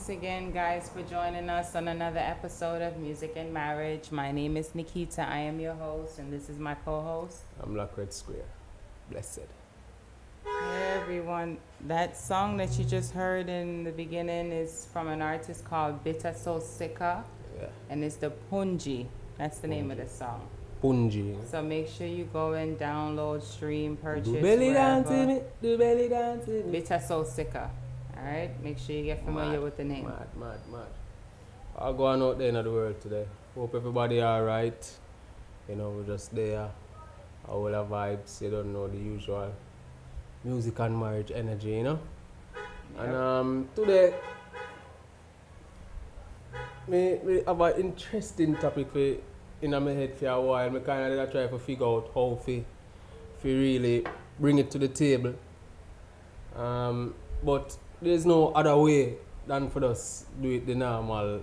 Thanks again, guys, for joining us on another episode of Music and Marriage. My name is Nikita. I am your host, and this is my co host. I'm Amlak Red Square. Blessed. Hey, everyone. That song that you just heard in the beginning is from an artist called Bitter So Sika, Yeah. and it's the Punji. That's the name of the song. Punji. So make sure you go and download, stream, purchase. Do belly dance wherever. in it. Do belly dance in it. Bitter So Sika. All right. Make sure you get familiar Mad, with the name. Mad, mad, mad. I'll go on out there in the world today. Hope everybody alright. You know, we're just there. All the vibes, you don't know the usual music and marriage energy, you know? And um, today, me, me have an interesting topic for in my head for a while. Me kind of try to figure out how to, to really bring it to the table. Um, but there's no other way than for us do it the normal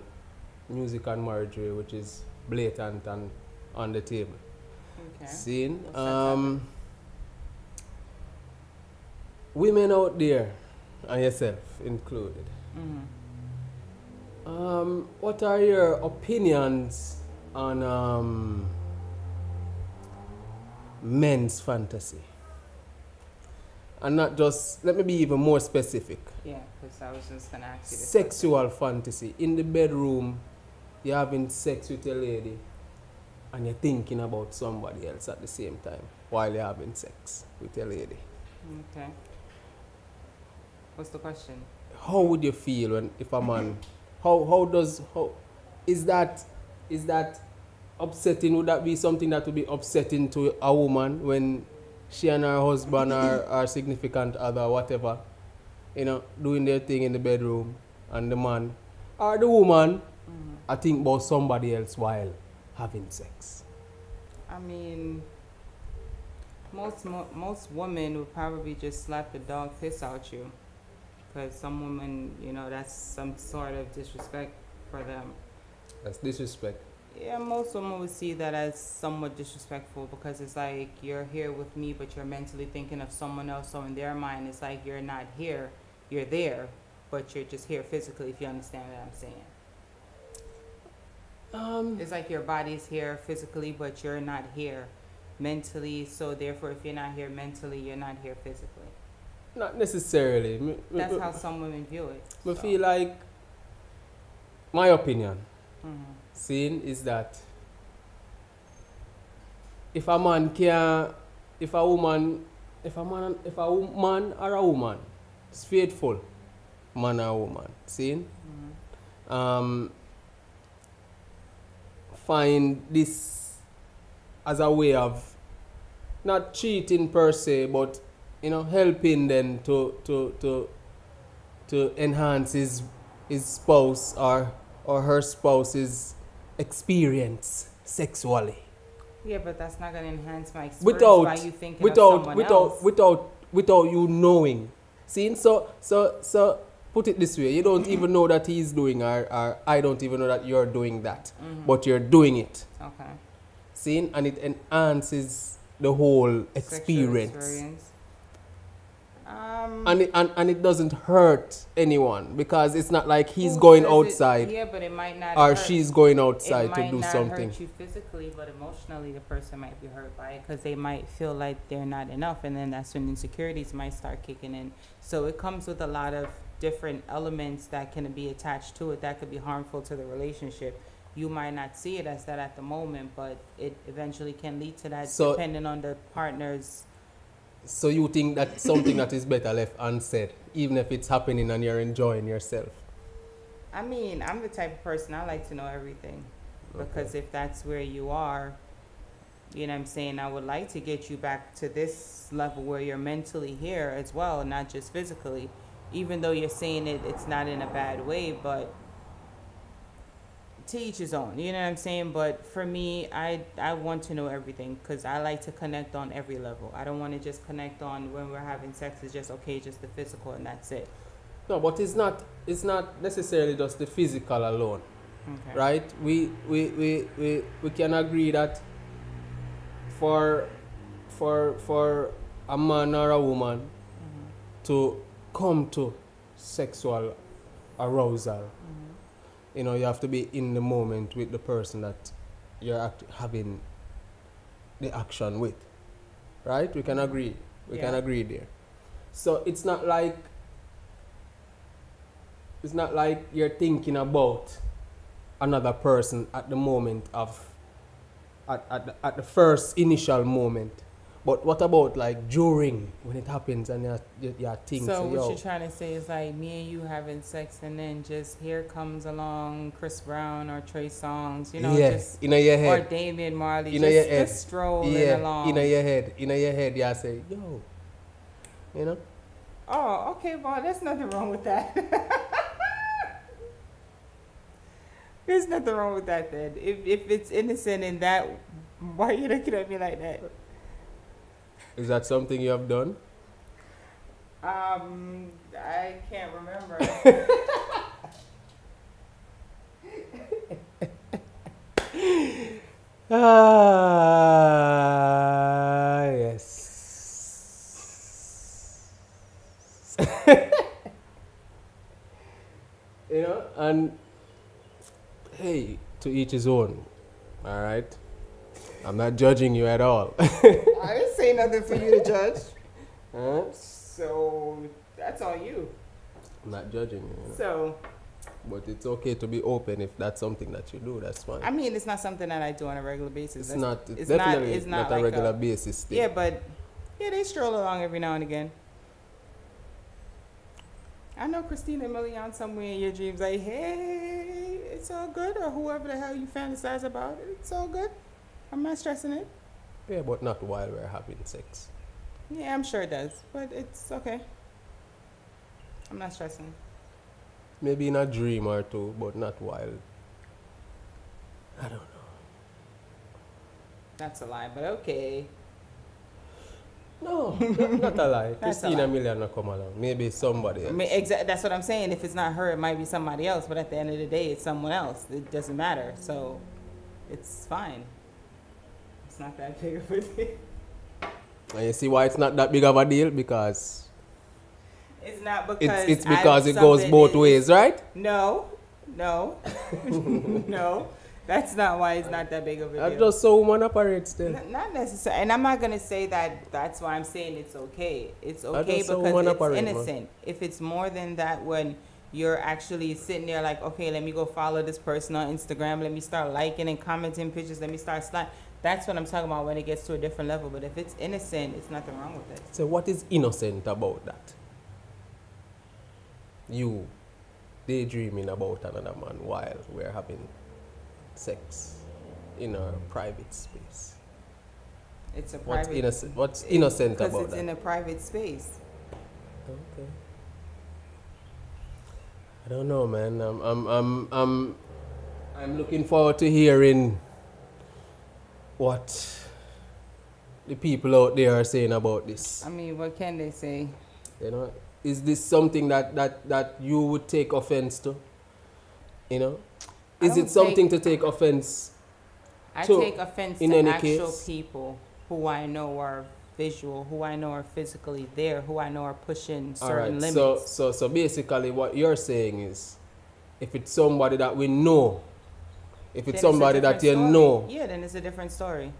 music and marriage way, which is blatant and on the table. Okay. That um, women out there, and yourself included. Mhm. Um, what are your opinions on um, men's fantasy? And not just, let me be even more specific. Yeah, because I was just gonna ask you this. Sexual fantasy. In the bedroom, you're having sex with a lady and you're thinking about somebody else at the same time while you're having sex with a lady. Okay. What's the question? how would you feel when if a man how how does how is that is that upsetting would that be something that would be upsetting to a woman when she and her husband or her significant other whatever you know doing their thing in the bedroom and the man or the woman Mhm. i think about somebody else while having sex I mean, most mo- most women would probably just slap the dog piss out you, because some women, you know, that's some sort of disrespect for them. that's disrespect Yeah, most women would see that as somewhat disrespectful because it's like you're here with me, but you're mentally thinking of someone else. So in their mind, it's like you're not here, you're there, but you're just here physically. If you understand what I'm saying. um It's like your body's here physically, but you're not here mentally. So therefore, if you're not here mentally, you're not here physically. not necessarily Me- That's me- how some women view it. me so. feel like my opinion Mhm. Saying is that if a man can, if a woman, if a man, if a woman or a woman is faithful, man or woman, seeing, Mhm. um, find this as a way of not cheating per se, but you know, helping them to to to to enhance his his spouse or or her spouse's experience sexually Yeah, but that's not gonna enhance my experience without by you thinking of without someone without else. without without you knowing seeing so so so put it this way you don't even know that he's doing or, or i don't even know that you're doing that Mhm. but you're doing it okay. seeing and it enhances the whole experience, experience. Um, And, it, and and it doesn't hurt anyone because it's not like he's going says it- outside yeah, but it might not. or hurt. she's going outside to might do not something hurt you physically, but emotionally, the person might be hurt by it because they might feel like they're not enough, and then that's when insecurities might start kicking in. So it comes with a lot of different elements that can be attached to it that could be harmful to the relationship. you might not see it as that at the moment, but it eventually can lead to that So- depending on the partner's. So you think that's something that is better left unsaid, even if it's happening and you're enjoying yourself? I mean, I'm the type of person I like to know everything because if that's where you are, you know what I'm saying, I would like to get you back to this level where you're mentally here as well, not just physically. Even though you're saying it, it's not in a bad way, but to each his own. You know what I'm saying? But for me, I I want to know everything because I like to connect on every level. I don't want to just connect on when we're having sex. It's just okay, just the physical, and that's it. No, but it's not. It's not necessarily just the physical alone, Okay. right? We we, we, we, we can agree that for for for a man or a woman Mhm. to come to sexual arousal, Mhm. You know, you have to be in the moment with the person that you're act- having the action with, right? We can agree. We can agree there. So it's not like it's not like you're thinking about another person at the moment of at, at, the, at the first initial moment. But what about like during when it happens and you're, you're, you're So what yo, you're trying to say is like me and you having sex, and then just here comes along Chris Brown or Trey Songz, you know, yeah, just in your head. or. Damian Marley, In just, your head. just strolling yeah, along. in your head, in your head, yeah, say, yo, you know, oh, okay, well, there's nothing wrong with that. there's nothing wrong with that then. If if it's innocent in that, why are you looking at me like that? Is that something you have done? Um, I can't remember. Ah, yes. you know, and hey, to each his own. All right. I'm not judging you at all. I didn't say nothing for you to judge. Huh? So that's on you. I'm not judging you. you know. So But it's okay to be open if that's something that you do. That's fine. I mean, it's not something that I do on a regular basis. it's That's- not. It's, it's not- definitely it's not, not a regular a- basis thing. Yeah, but yeah, they stroll along every now and again. I know Christina Milian somewhere in your dreams, like, hey, it's all good, or whoever the hell you fantasize about, it's all good. I'm not stressing it. Yeah, but not while we're having sex. Yeah, I'm sure it does, but it's okay. I'm not stressing. Maybe in a dream or two, but not while. I don't know. That's a lie, but okay. No, not, not a lie. That's a Christina lie. Milian will come along. Maybe somebody I mean, exa- that's what I'm saying. If it's not her, it might be somebody else. But at the end of the day, it's someone else. It doesn't matter. So it's fine. It's not that big of a deal. and you see why it's not that big of a deal? Because It's not because it's, it's because it goes both is- ways, right? No, no, no. That's not why it's not that big of a deal. That's just so woman operates then. N- not necessarily, and I'm not gonna say that. That's why I'm saying it's okay. It's okay because it's operate, man. innocent. If it's more than that, when you're actually sitting there like, okay, let me go follow this person on Instagram. Let me start liking and commenting pictures. Let me start slide. That's what I'm talking about when it gets to a different level. But if it's innocent, it's nothing wrong with it. So what is innocent about that? You daydreaming about another man while we're having sex in a private space. It's a What's private. innocent? What's innocent about that? Because it's in a private space. Okay. I don't know, man. I'm, I'm, I'm, I'm, I'm looking forward to hearing what the people out there are saying about this. I mean, what can they say? You know, is this something that, that, that you would take offense to? You know, is it something to take offense? I So, take offense in to any actual case- people who I know are visual, who I know are physically there, who I know are pushing certain right. limits. So, so, so basically, what you're saying is, if it's somebody that we know, if it's a somebody that you story. know, Yeah, then it's a different story.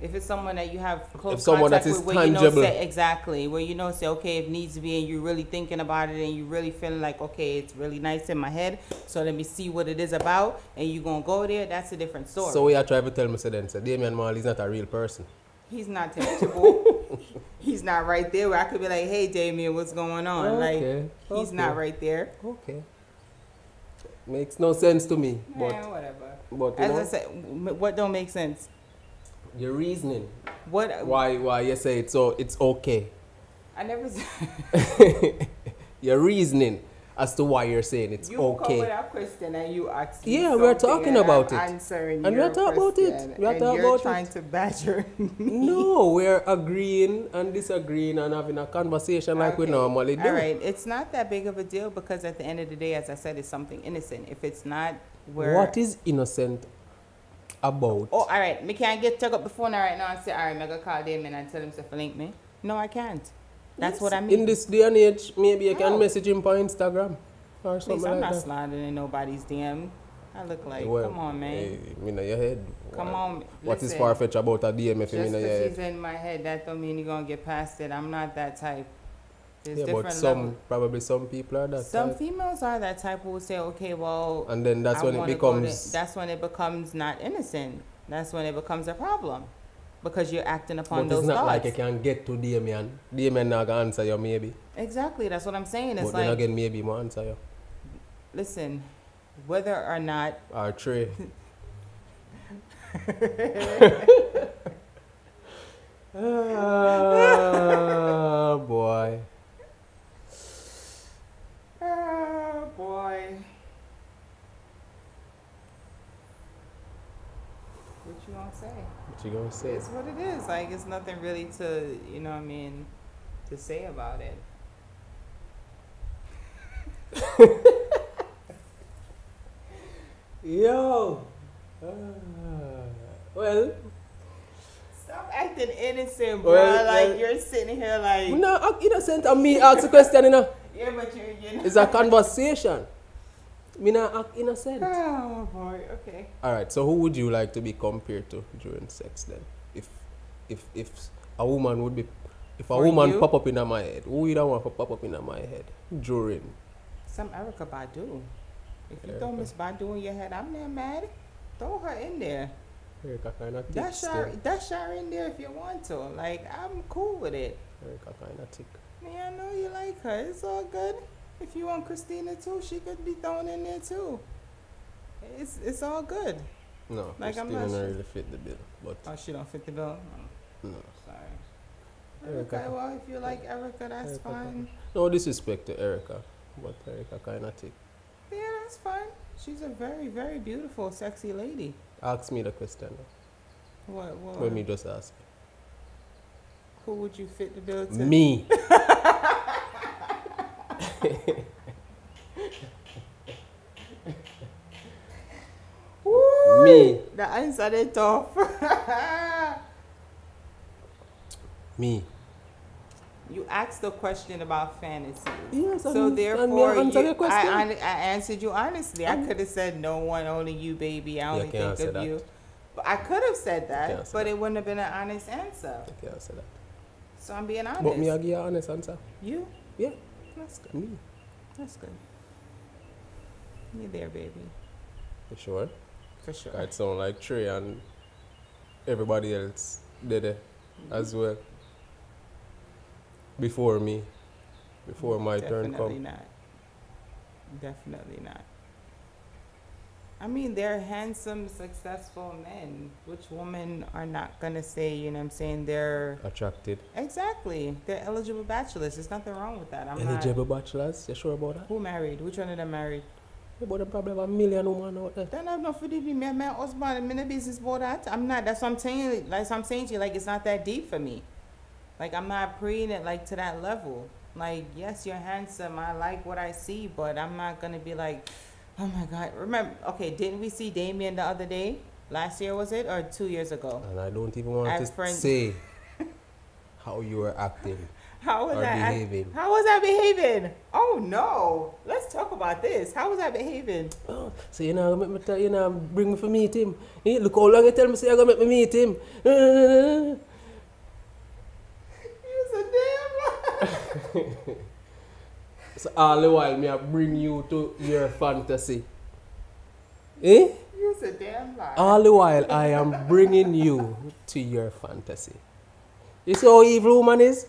If it's someone that you have close if someone that contact is with, where you know tangible. say exactly, where you know say okay, if needs to be, and you're really thinking about it, and you're really feeling like okay, it's really nice in my head, so let me see what it is about, and you gonna go there. That's a different story. So we are trying to tell me, so then, so Damian Marley is not a real person. He's not tangible. he's not right there. Where I could be like, hey, Damian, what's going on? Okay, Like he's okay. not right there. Okay. Makes no sense to me. But, Yeah, whatever. but As know, I said, what don't make sense? your reasoning. What Why, why you say it's, so, it's okay. I never your reasoning as to why you're saying it's You come with okay. a question and you ask me Yeah, we're talking and about I'm it. Answering And we're talking about it. We're talking you're about trying it. to badger. Me. No, we're agreeing and disagreeing and having a conversation like we normally do. All right, it's not that big of a deal because at the end of the day, as I said, it's something innocent. If it's not where What is innocent about? Oh, all right. Me can't get took up the phone right now and say, all right, I'm gonna call Damian and tell him to link me. No, I can't. That's Yes, what I mean. In this day and age, maybe you can How? message him on Instagram or Please, something I'm like not that. sliding in nobody's DM. I look like, Well, come on, man. Hey, me know your head. Come What- on. What is listen, far fetched about a DM if you Just mean know your because head? he's in my head, that don't mean you're gonna get past it. I'm not that type. There's Yeah, but some levels. probably some people are that Some type. females are that type who will say, okay, well, And then that's I when it wanna becomes that's when it becomes not innocent. That's when it becomes a problem because you're acting upon but those it's not thoughts. like you can get to Damian. Damian not gonna answer you maybe. exactly, that's what I'm saying. It's but then like, again maybe he answer you. listen, whether or not Or Trey. ah, boy. Oh boy. What you gonna say? What you gonna say? It's what it is. Like it's nothing really to you know what I mean to say about it. Yo. Ah, well, Stop acting innocent, bro. Well, like well- you're sitting here like act innocent and me ask a question, you know. yeah, but you're you know. It's a conversation. Me not act innocent. Oh boy. Okay. All right. So who would you like to be compared to during sex then? If if if a woman would be if a For woman you? pop up in my head, who you don't want to pop up in my head during? Some Erykah Badu. If you Erykah. throw Miss Badu in your head, I'm not mad. Throw her in there. Erykah kind of thick. Dash still. her, dash her in there if you want to. Like I'm cool with it. Erykah kind of thick. Yeah, I know you like her. It's all good. If you want Christina too, she could be thrown in there too. It's it's all good. No, Like, I'm Christina not don't really fit the bill, but Oh, she don't fit the bill. Oh, no. sorry. Erykah. Okay, well if you like Erykah, that's Erykah. fine. No disrespect to Erykah, but Erykah kind of thick. Yeah, that's fine. She's a very, very beautiful, sexy lady. Ask me the question. What? what Let me just ask. Who would you fit the bill to? Me. Woo! Me. The answer is tough. Me. you asked a question about fantasy. Yes, So me therefore, answer you. I, I, I answered you honestly. I Um, could have said no one, only you, baby. I only can't think of that. you. But I could have said that, but that. it wouldn't have been an honest answer. I can't say that. So I'm being honest. But me, I give you an honest answer. you? Yeah. That's good. Me. That's good. You're there, baby. You sure? For sure. It sound like Trey and everybody else did it mm-hmm. as well. Before me. Before my turn Definitely come. not. Definitely not. I mean, they're handsome, successful men. Which women are not gonna say, you know what I'm saying, they're Attracted. exactly. They're eligible bachelors. There's nothing wrong with that. I'm Eligible bachelors. You sure about that? who married? Which one of them married? Yeah, but them probably have a million women out there. Don't have no for me. My my husband, I'm in a business about that. I'm not. That's what I'm saying. Like I'm saying to you, like it's not that deep for me. Like I'm not preying it like to that level. Like yes, you're handsome. I like what I see, but I'm not gonna be like, oh my god. Remember? Okay, didn't we see Damian the other day? Last year was it or two years ago? And I don't even want As to friends- say how you were acting. How was Or I behaving. how was I behaving? Oh no! Let's talk about this. How was I behaving? Oh, so you know, make me tell, you know, bring me for meet him. Eh, look how long you tell me say you gonna make me meet him. A damn. so all the while me I bring you to your fantasy. Eh? You a damn lie. All the while I am bringing you to your fantasy. You see how evil woman is?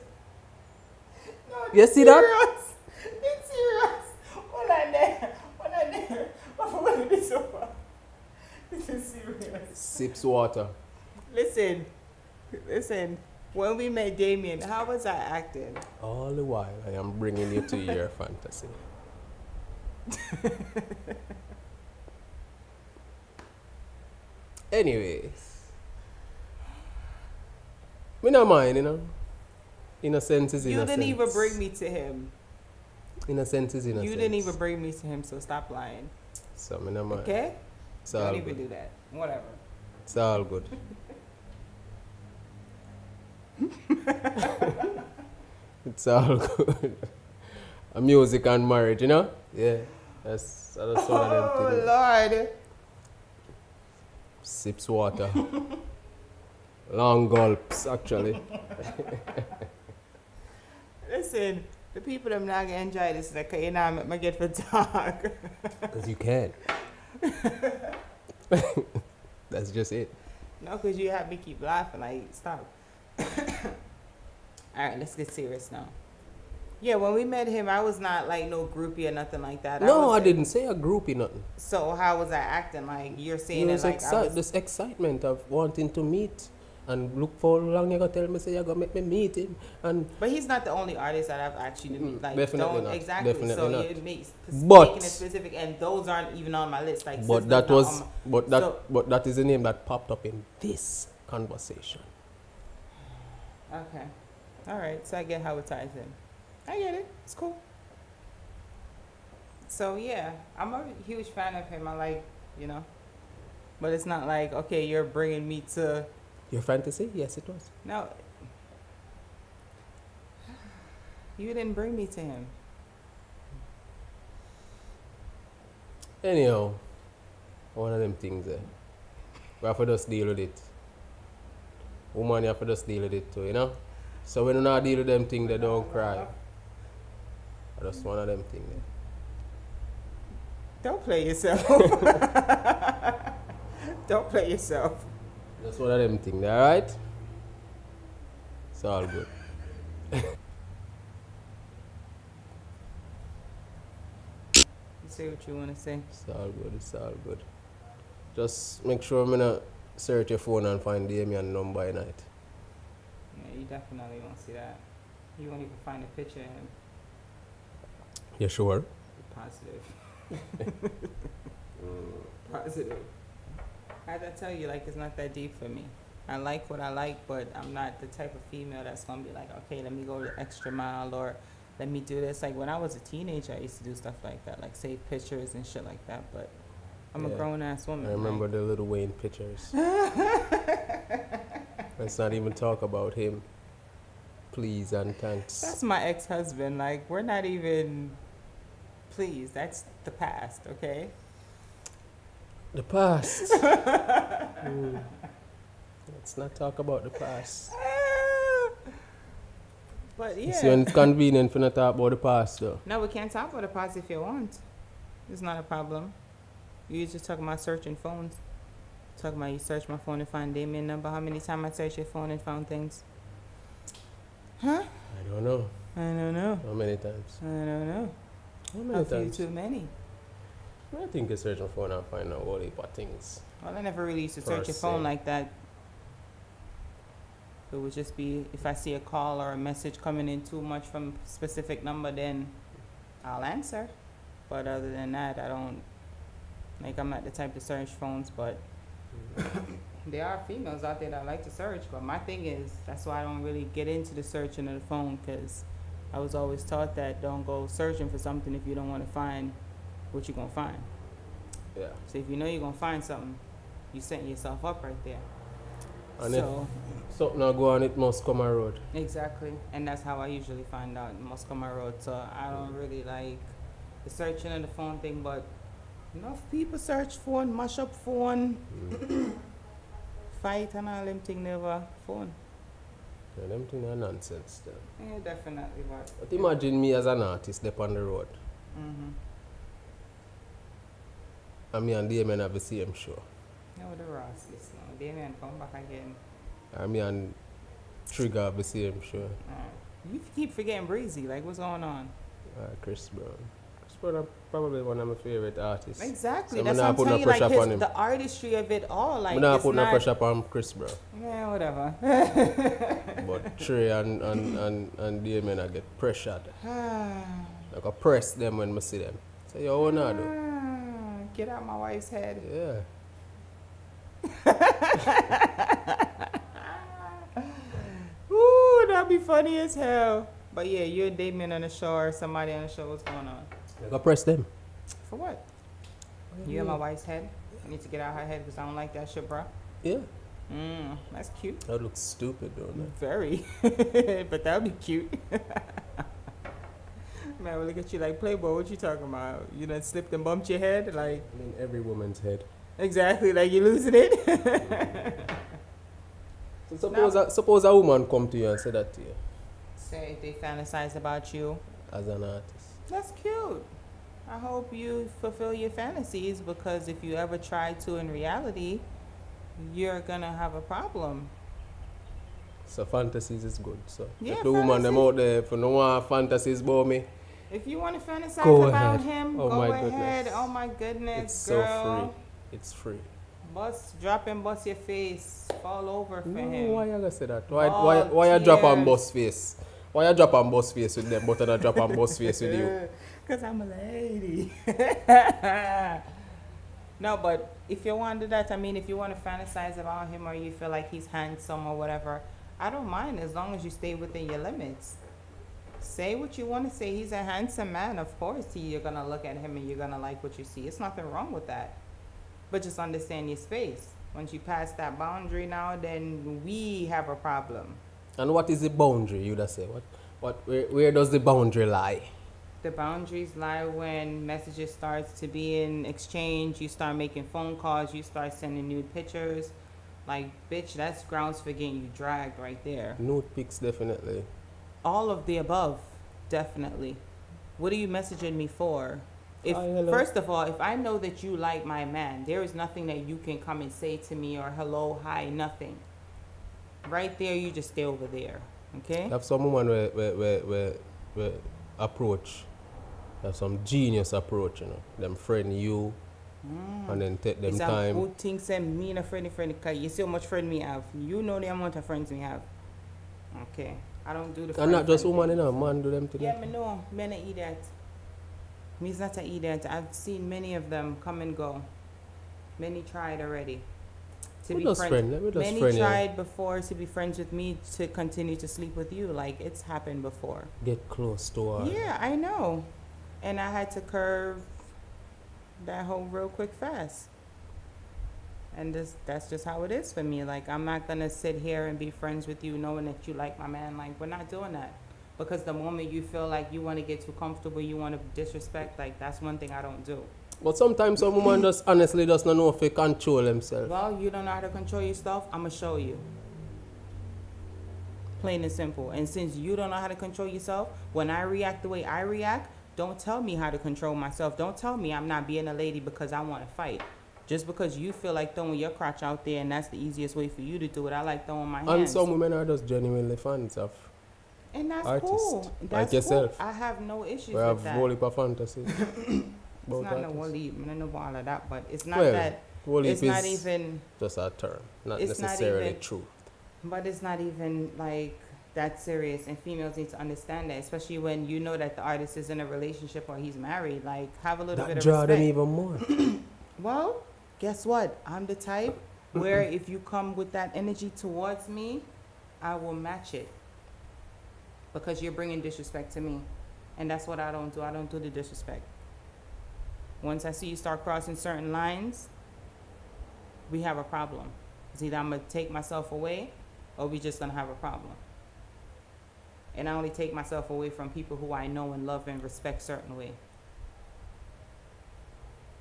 No, You see that? serious. It's serious. Hold on there. Hold on there. What is this over? This is serious. Sips water. Listen, listen. When we met Damian, how was I acting? All the while I am bringing you to your fantasy. Anyways. Me not mind, you know. Innocence is You didn't even bring me to him. Innocence is innocence. You didn't even bring me to him, so stop lying. So me not mind. Okay? It's Don't even good. do that. Whatever. It's all good. it's all good. A music and marriage, you know? Yeah. That's, that's one of them Oh things. Lord. Sips water. Long gulps, actually. Listen, the people them not gonna enjoy this like you know I'm gonna get for talk. Because you can. That's just it. no, cause you have me keep laughing, like stop. Alright, let's get serious now. Yeah, when we met him, I was not like no groupie or nothing like that. No, was, I didn't say a groupie nothing. So how was I acting? Like you're saying it was like I exci- was, this excitement of wanting to meet and look for long you gonna tell me say you're gonna make me meet him and But he's not the only artist that I've actually Mm, like. definitely don't not, exactly. definitely so not. it makes But- making it specific, and those aren't even on my list. Like, but that was my- but that so- but that is the name that popped up in this conversation. Okay. All right. So I get how it ties in. I get it. It's cool. So yeah, I'm a huge fan of him. I like, you know, but it's not like okay, you're bringing me to Your fantasy? Yes, it was. no. You didn't bring me to him. Anyhow, one of them things there. We have to just deal with it. Woman, you have to just deal with it too, you know? So when you not deal with them things, they don't cry. That's one of them things there. Don't play yourself. Don't play yourself. That's one of them things there, alright? It's all good. Say what you want to say. It's all good, it's all good. Just make sure I'm not search your phone and find Damian number at night. Yeah, you definitely won't see that. You won't even find a picture of him. You sure? Positive. Positive. I tell you, like, it's not that deep for me. I like what I like, but I'm not the type of female that's gonna be like, okay, let me go the extra mile or let me do this. Like, when I was a teenager, I used to do stuff like that, like save pictures and shit like that, but I'm a grown ass woman. I remember like- the Lil Wayne pictures. Let's not even talk about him. Please and thanks. That's my ex husband. Like, we're not even. Please, that's the past, okay? The past. Mm. Let's not talk about the past. But You see, when yeah. it's convenient for not talk about the past, though. No, we can't talk about the past if you want. It's not a problem. You just talking about searching phones. Talking about you search my phone and find Damian number. How many times I searched your phone and found things? Huh? I don't know. I don't know. How many times? I don't know. How A many few times? too many. I think you search my phone and find out all of things. Well, I never really used to search your phone like that. It would just be if I see a call or a message coming in too much from a specific number, then I'll answer. But other than that, I don't. Like, I'm not the type to search phones, but mm-hmm. there are females out there that like to search. But my thing is, that's why I don't really get into the searching of the phone because I was always taught that don't go searching for something if you don't want to find what you're going to find. Yeah. So if you know you're gonna find something, you setting yourself up right there. And so something I go on, it must come a road. Exactly, and that's how I usually find out. It must come my road, so I don't mm. really like the searching of the phone thing. But enough people search phone, mash up phone, Mm. fight and all them thing never phone. Yeah, them things are nonsense. Then. Yeah, definitely. But But imagine me as an artist up on the road. mm-hmm. And me and Damian have the same show. no, the Ross, listen, Damian, come back again. And me and Trigger have the same show. Uh, you keep forgetting Breezy. Like, what's going on? Uh, Chris Brown. Chris Brown is probably one of my favorite artists. Exactly. So That's what not I'm telling you. Like pressure his, him. the artistry of it all. Like I'm not it's put no pressure on Chris Brown. Yeah, whatever. but Trey and, and, and, and Damian I get pressured. Like I press them when I see them. Say, yo, what now do? Ah, Get out my wife's head. Yeah. Ooh, that'd be funny as hell. But yeah, you and Damian on the show or somebody on the show. What's going on? Like I press them. For what? You and my wife's head? I need to get out her head because I don't like that shit, bro. Yeah. Mm, that's cute. That looks stupid, don't it? Very. but that would be cute. Man, we look at you like Playboy. What you talking about? You done slipped and bumped your head? Like, I mean, every woman's head. exactly. Like you losing it? So suppose, a, suppose a woman come to you and say that to you Say they fantasize about you. as an artist. That's cute. I hope you fulfill your fantasies because if you ever try to in reality, you're gonna have a problem. So fantasies is good. So Yeah, if the woman them out there you don't want fantasies about me, If you want to fantasize Go about ahead. him, Oh go my ahead. goodness. Oh my goodness, it's girl. so free. It's free. Bust, drop and bust your face, fall over for No, him. why you gonna say that? Why why Ball why you drop and bust face? Why you drop and bust face with them, but I don't drop and bust face with you? Cause I'm a lady. no, but if you want to do that, I mean, if you want to fantasize about him or you feel like he's handsome or whatever, I don't mind as long as you stay within your limits. Say what you want to say. He's a handsome man, of course. He, you're gonna look at him and you're gonna like what you see. It's nothing wrong with that. But just understand your space. Once you pass that boundary now, then we have a problem. And what is the boundary? You'd say what what where, where does the boundary lie? The boundaries lie when messages starts to be in exchange. You start making phone calls. You start sending nude pictures. Like, bitch, that's grounds for getting you dragged right there. Nude pics definitely. All of the above, definitely. What are you messaging me for? If Hi, first of all, if I know that you like my man, there is nothing that you can come and say to me or hello, hi, nothing. Right there, you just stay over there. Okay? Have some woman where where where, where, where approach. Have some genius approach, you know. Them friend you mm. and then take them it's a time. good thing say me and a friend friend cause you see how much friend me have. You know the amount of friends me have. Okay. I don't do the And friend not just woman, you know, man do them to Yeah, me know. Me not idiot. Me's not an idiot. I've seen many of them come and go. Many tried already. To We be friends. friend, let me just Many friend tried before to be friends with me to continue to sleep with you. Like it's happened before. Get close to her. Yeah, I know. And I had to curve that whole real quick fast. And this that's just how it is for me. Like I'm not gonna sit here and be friends with you knowing that you like my man. Like we're not doing that. Because the moment you feel like you wanna get too comfortable, you wanna disrespect, like that's one thing I don't do. But sometimes some woman just honestly does not know if they control themselves. Well, you don't know how to control yourself, I'ma show you. Plain and simple. And since you don't know how to control yourself, when I react the way I react, don't tell me how to control myself. Don't tell me I'm not being a lady because I want to fight. Just because you feel like throwing your crotch out there and that's the easiest way for you to do it, I like throwing my hands. And some women are just genuinely fans of and that's artist, cool. like yourself. Cool. I have no issues we with have that. whole heap of it's not no artists. whole heap. I don't know about all of that, but it's not Well, that. It's not even. just a term, not it's not necessarily even- true. But it's not even like that serious, and females need to understand that, especially when you know that the artist is in a relationship or he's married. Like, have a little That bit of draw them even more. Well, guess what? I'm the type where if you come with that energy towards me, I will match it because you're bringing disrespect to me, and that's what I don't do. I don't do the disrespect. Once I see you start crossing certain lines, we have a problem. It's either I'm gonna take myself away or we just gonna have a problem. And I only take myself away from people who I know and love and respect certain way.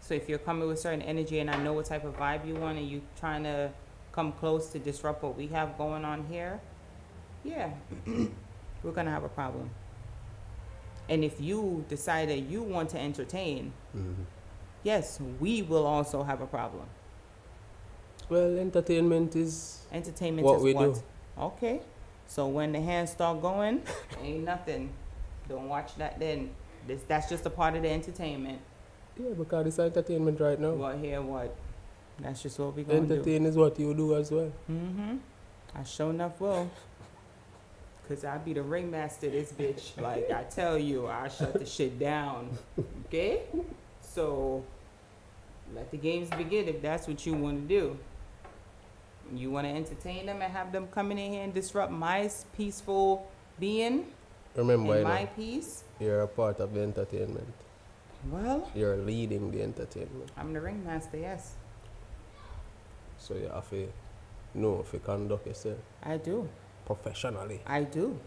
So if you're coming with certain energy and I know what type of vibe you want and you trying to come close to disrupt what we have going on here, yeah, we're gonna have a problem. And if you decide that you want to entertain, Mhm. yes, we will also have a problem. Well, entertainment is Entertainment What is we what? do. Okay. So when the hands start going, ain't nothing. Don't watch that then. This that's just a part of the entertainment. yeah, because it's entertainment right now. Well, here what? That's just what we gonna do. Entertain is what you do as well. Mm-hmm. I sure enough will. Cause I be the ringmaster this bitch. Like I tell you, I shut the shit down. Okay? So let the games begin if that's what you wanna do. You wanna entertain them and have them coming in here and disrupt my peaceful being Remember, and my know, peace? you're a part of the entertainment. Well, You're leading the entertainment. I'm the ringmaster, yes. So you have to know if you conduct yourself I do. Professionally. I do.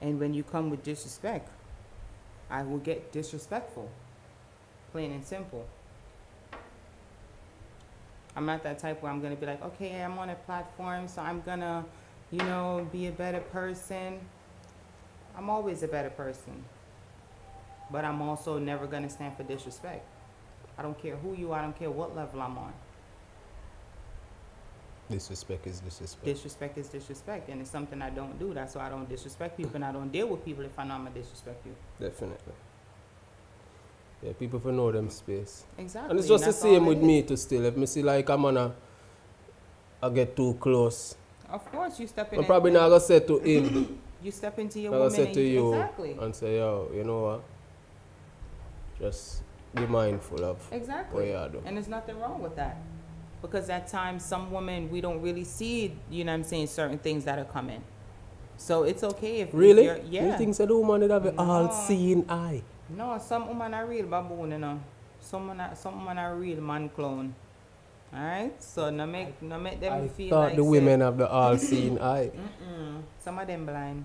And when you come with disrespect, I will get disrespectful. Plain and simple. I'm not that type where I'm gonna be like, okay, I'm on a platform, so I'm gonna, you know, be a better person. I'm always a better person. But I'm also never gonna stand for disrespect. I don't care who you are, I don't care what level I'm on. Disrespect is disrespect. Disrespect is disrespect, and it's something I don't do. That's why I don't disrespect people, and I don't deal with people if I know I'm gonna disrespect you. Definitely. Yeah, people for know them space. Exactly. And it's just the same with is. me too still. If me see like I'm gonna I get too close. Of course, you step in. I'm probably not gonna say to him. You step into your I'm gonna say to you, exactly, and say, yo, you know what? Just be mindful of what exactly. you are doing. And there's nothing wrong with that, because at times some women we don't really see. You know, what I'm saying certain things that are coming. So it's okay if Really? yeah. You think so the woman would have an No. all seeing eye? No, some women are real baboon, you know. Some women are, some women are real man clone. Alright? So no make no make them I feel thought like the say- women have the all seeing eye. Mm-mm. Some of them blind.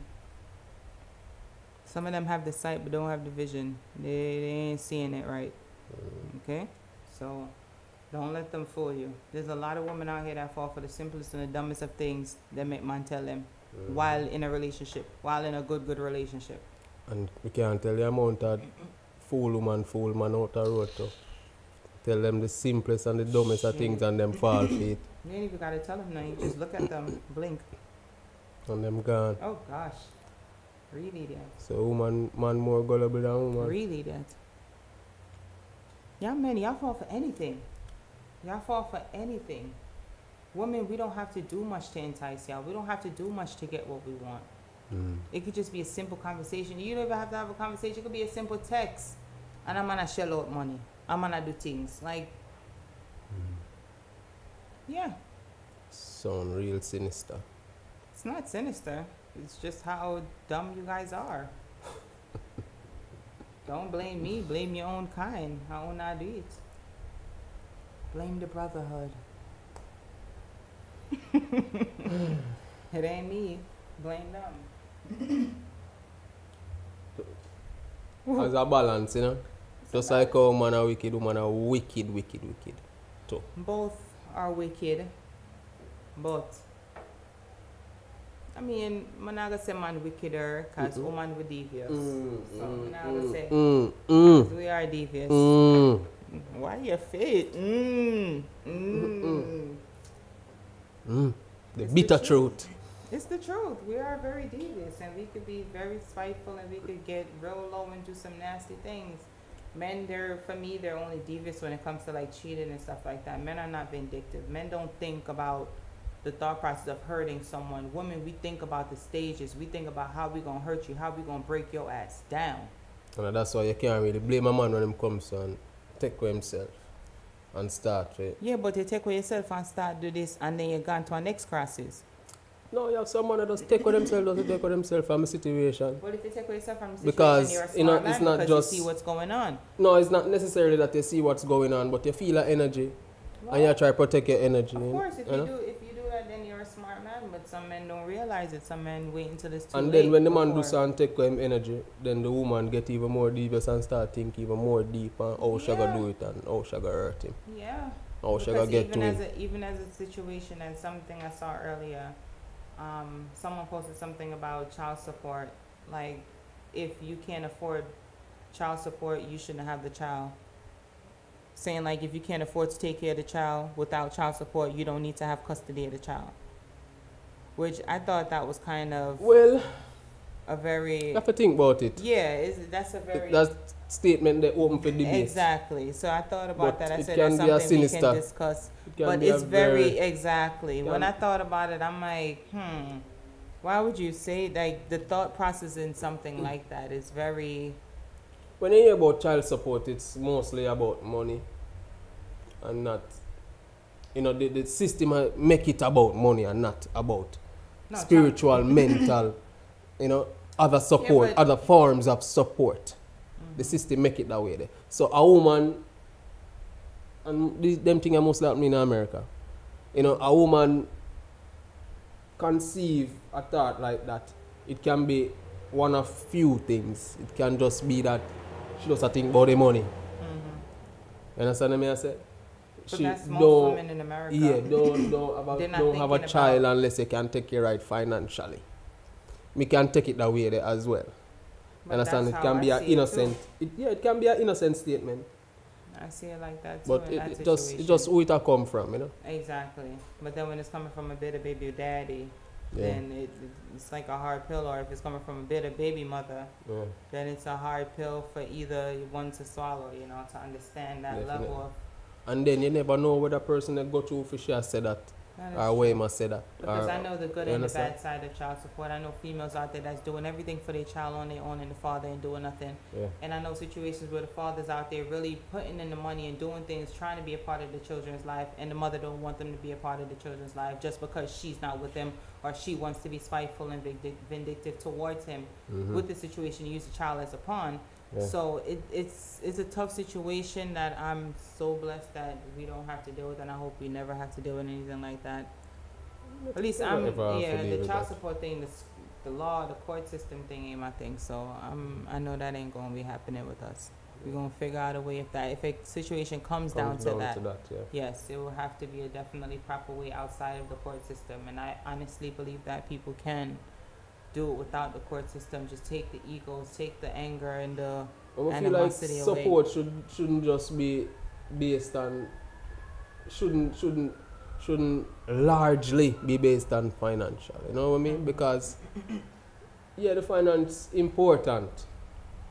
Some of them have the sight but don't have the vision. They, they ain't seeing it right. Mm. Okay? So don't let them fool you. There's a lot of women out here that fall for the simplest and the dumbest of things that make man tell them mm. while in a relationship, while in a good, good relationship. And we can't tell the amount of fool woman, fool man out the road to tell them the simplest and the dumbest of things and them fall for it You ain't even gotta tell them nothing. You just look at them, blink. and them gone. Oh gosh. Really that. So woman man more gullible than woman. Really that. Y'all men, y'all fall for anything. Y'all fall for anything. Women, we don't have to do much to entice y'all. We don't have to do much to get what we want. Mm. It could just be a simple conversation. You don't even have to have a conversation. It could be a simple text. And I'm gonna shell out money. I'm gonna do things. Like, yeah, Sound real sinister. it's not sinister. It's just how dumb you guys are. don't blame me. Blame your own kind. How own I do it. Blame the brotherhood. it ain't me. Blame them. As a balance, you know. Just like how man a wicked, woman are wicked, wicked, wicked. Too. Both are wicked, but I mean, I'm not gonna say man wickeder because Mhm. woman we devious. Mm, So, mm, now I would mm, say- mm, mm, We are devious. mm. Why you fit? Mm, mm. Mm. The It's the bitter truth. truth. It's the truth. We are very devious, and we could be very spiteful, and we could get real low and do some nasty things. Men, they're for me, they're only devious when it comes to like cheating and stuff like that. Men are not vindictive. Men don't think about the thought process of hurting someone. Women, we think about the stages. We think about how we gonna hurt you, how we gonna break your ass down. And that's why you can't really blame a man when him comes and take for himself and start with. Yeah, but you take away yourself and start do this, and then you gone to our next crisis. No, you have someone that just take for themselves, doesn't take for themselves from a situation. But if you take away yourself from the situation, Because, you're a you know, it's man not because just- you see what's going on. No, it's not necessarily that you see what's going on, but you feel that energy and you try to protect your energy. Of course, if you you know? do if you do that, then you're a smart man. But some men don't realize it. Some men wait until it's too And then when the man do something take him energy, then the woman get even more devious and start think even more deep on how she gonna Yeah. do it and how she gonna hurt him. Yeah. How she gonna get even to as him. a even as a situation and something I saw earlier, um, someone posted something about child support. Like, if you can't afford child support, you shouldn't have the child. Saying like, if you can't afford to take care of the child without child support, you don't need to have custody of the child. Which I thought that was kind of Well, a very you have to think about it. yeah. Is that's a very That statement they open for debate. exactly. So I thought about But that. I said that's something we can discuss. It can But it's very, exactly. When I thought about it, I'm like, hmm, why would you say like the thought process in something like that is very When you hear about child support, it's mostly about money and not, you know, the, the system make it about money and not about no, spiritual, mental, you know, other support, but- other forms of support. The mm-hmm. system make it that way. There. So a woman, and these, them thing are mostly happening in America. You know, a woman conceive a thought like that. It can be one of few things. It can just be that she does a think about the money. Mm-hmm. You understand me? I say. But She that's most don't, women in America. yeah, don't don't, about, They're don't have a child unless you can take it right financially. Me can take it that way there as well. But understand? It can how be an innocent. It, yeah, it can be an innocent statement, I see it like that too. but it, it just it just who it a come from, you know. exactly. But then when it's coming from a bitter baby daddy, Yeah. then it, it's like a hard pill. Or if it's coming from a bitter baby mother, yeah. then it's a hard pill for either one to swallow. You know, to understand that Definitely. level of. And then you never know whether person that go through for sure said that or where must say that. Because or- I know the good and the bad side of child support. I know females out there that's doing everything for their child on their own and the father ain't doing nothing. Yeah. And I know situations where the father's out there really putting in the money and doing things, trying to be a part of the children's life, and the mother don't want them to be a part of the children's life just because she's not with them or she wants to be spiteful and vindic- vindictive towards him. Mhm. With the situation, you use the child as a pawn. Yeah. So it, it's it's a tough situation that I'm so blessed that we don't have to deal with, and I hope we never have to deal with anything like that. At least I'm ever have to yeah. The with child that. support thing, the, the law, the court system thing ain't my thing. So I'm I know that ain't gonna be happening with us. We're gonna figure out a way if that if a situation comes, down, Comes to, that, to that, yeah. Yes, it will have to be a definitely proper way outside of the court system, and I honestly believe that people can do it without the court system. Just take the egos, take the anger, and the I feel like animosity away. support should shouldn't just be based on shouldn't shouldn't shouldn't largely be based on financial. You know what I mean? Mm-hmm. Because yeah, the finance important.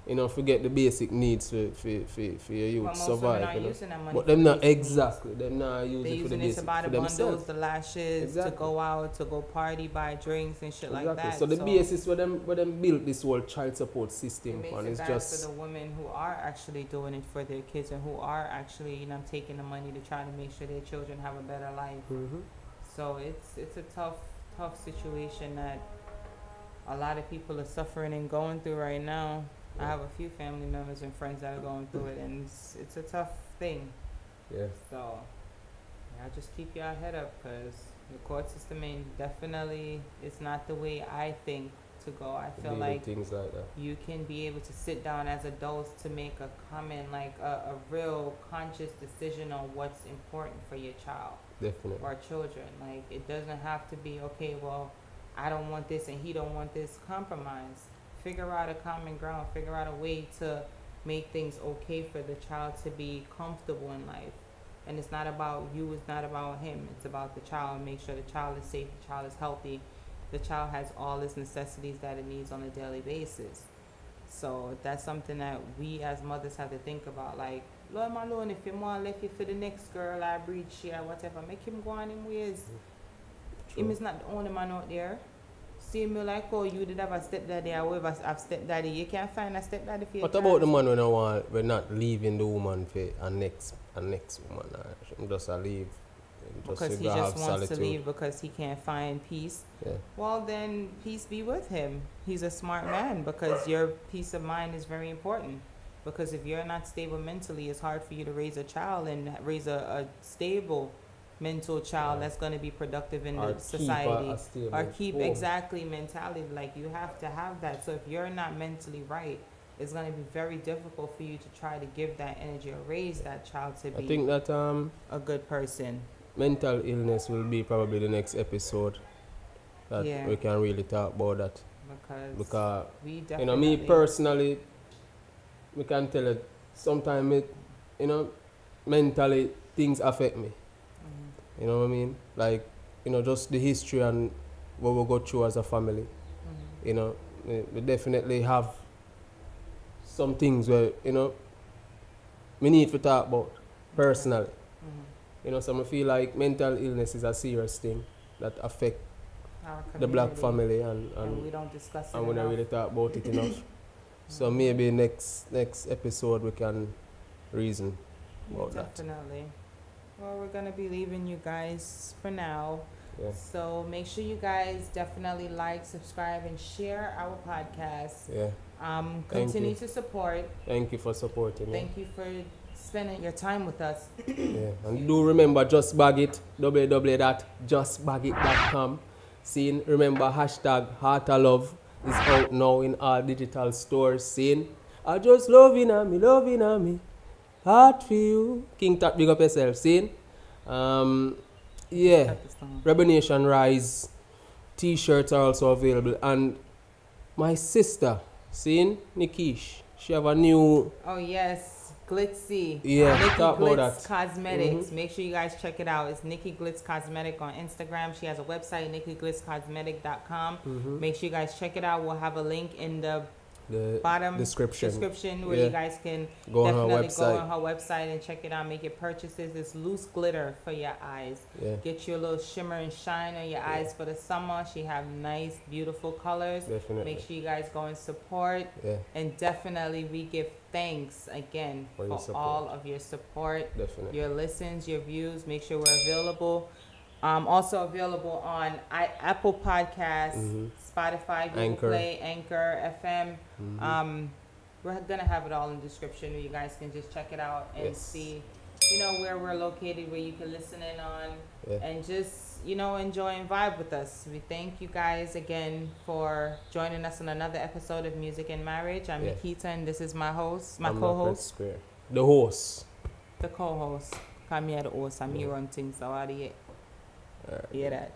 You know, forget the basic needs for for, for, for your youth survive. You know? using. But them not exactly. Them not They're it for the using it basic to buy for the bundles, themselves. the lashes, Exactly. to go out, to go party, buy drinks and shit like that. So the basis where them where them built this whole child support system makes on it is just for the women who are actually doing it for their kids and who are actually, you know, taking the money to try to make sure their children have a better life. Mhm. So it's it's a tough tough situation that a lot of people are suffering and going through right now. I have a few family members and friends that are going through it, and it's, it's a tough thing. yeah. So, yeah, just keep your head up because the court system ain't definitely, it's not the way I think to go. I feel like things like that. you can be able to sit down as adults to make a comment, like a, a real conscious decision on what's important for your child Definitely. or children. Like, it doesn't have to be, okay, well, I don't want this and he don't want this. Compromise. Figure out a common ground. Figure out a way to make things okay for the child to be comfortable in life. And it's not about you, it's not about him. It's about the child. Make sure the child is safe, the child is healthy, the child has all its necessities that it needs on a daily basis. So that's something that we as mothers have to think about. Like, Lord my Lord, if you want left you for the next girl I breed share, whatever, make him go on mm-hmm. him ways. Him is not the only man out there. See me like oh you did have a stepdaddy or whoever have a stepdaddy. You can't find a stepdaddy for your What child. about the man when I want we're not leaving the woman for a next a next woman? Or she just a leave. Just because he just wants to leave because he can't find peace. Yeah. Well, then peace be with him. He's a smart man because your peace of mind is very important. Because if you're not stable mentally, it's hard for you to raise a child and raise a, a stable mental child that's going to be productive in the society. Stable or keep home. exactly mentality like you have to have that. So if you're not mentally right it's going to be very difficult for you to try to give that energy or raise that child to I be think that um, a good person. mental illness will be probably the next episode that Yeah. we can really talk about that. Because, because we definitely you know me personally we can tell it sometimes it you know mentally things affect me you know what I mean like you know just the history and what we go through as a family mhm. you know we, we definitely have some things where you know we need to talk about personally Mhm. you know so I feel like mental illness is a serious thing that affect the black family and, and and we don't discuss it and we don't really talk about it enough. so maybe next next episode we can reason about that. definitely well we're gonna be leaving you guys for now Yeah. So make sure you guys definitely like, subscribe, and share our podcast. Yeah. Um, continue to support. Thank you for supporting me. Thank you for spending your time with us. Yeah. And do remember just bag it www.justbagit.com. Seeing remember hashtag heart of love is out now in all digital stores. Seeing I just loving me, loving me. Heart for you. King Tap big up yourself. Seeing um yeah. Rebel Nation Rise t-shirts are also available and my sister seeing Nikish she have a new Oh yes, Glitzy. Yeah, Nikki talk about that. Cosmetics. Mhm. Make sure you guys check it out. It's Nikki Glitz Cosmetic on Instagram. She has a website, nikkiglitzcosmetic.com. Mhm. Make sure you guys check it out. We'll have a link in the the bottom description description where Yeah. you guys can go on definitely go on her website and check it out. Make your purchases. It's loose glitter for your eyes. yeah Get you a little shimmer and shine on your eyes for the summer. She have nice, beautiful colors. definitely Make sure you guys go and support. yeah And definitely, we give thanks again For for, all of your support, definitely your listens, your views. Make sure we're available. Um, also available on I, Apple Podcasts, Mhm. Spotify, Google Anchor. Play, Anchor, FM. Mhm. Um, we're gonna have it all in the description. You guys can just check it out and Yes. see, you know, where we're located, where you can listen in on, yeah and just you know enjoy and vibe with us. We thank you guys again for joining us on another episode of Music and Marriage. I'm Yeah. Nikita, and this is my host, my I'm co-host, the host the co-host. Come here, the host. I'm here on things. So you Alright. Uh, hear that?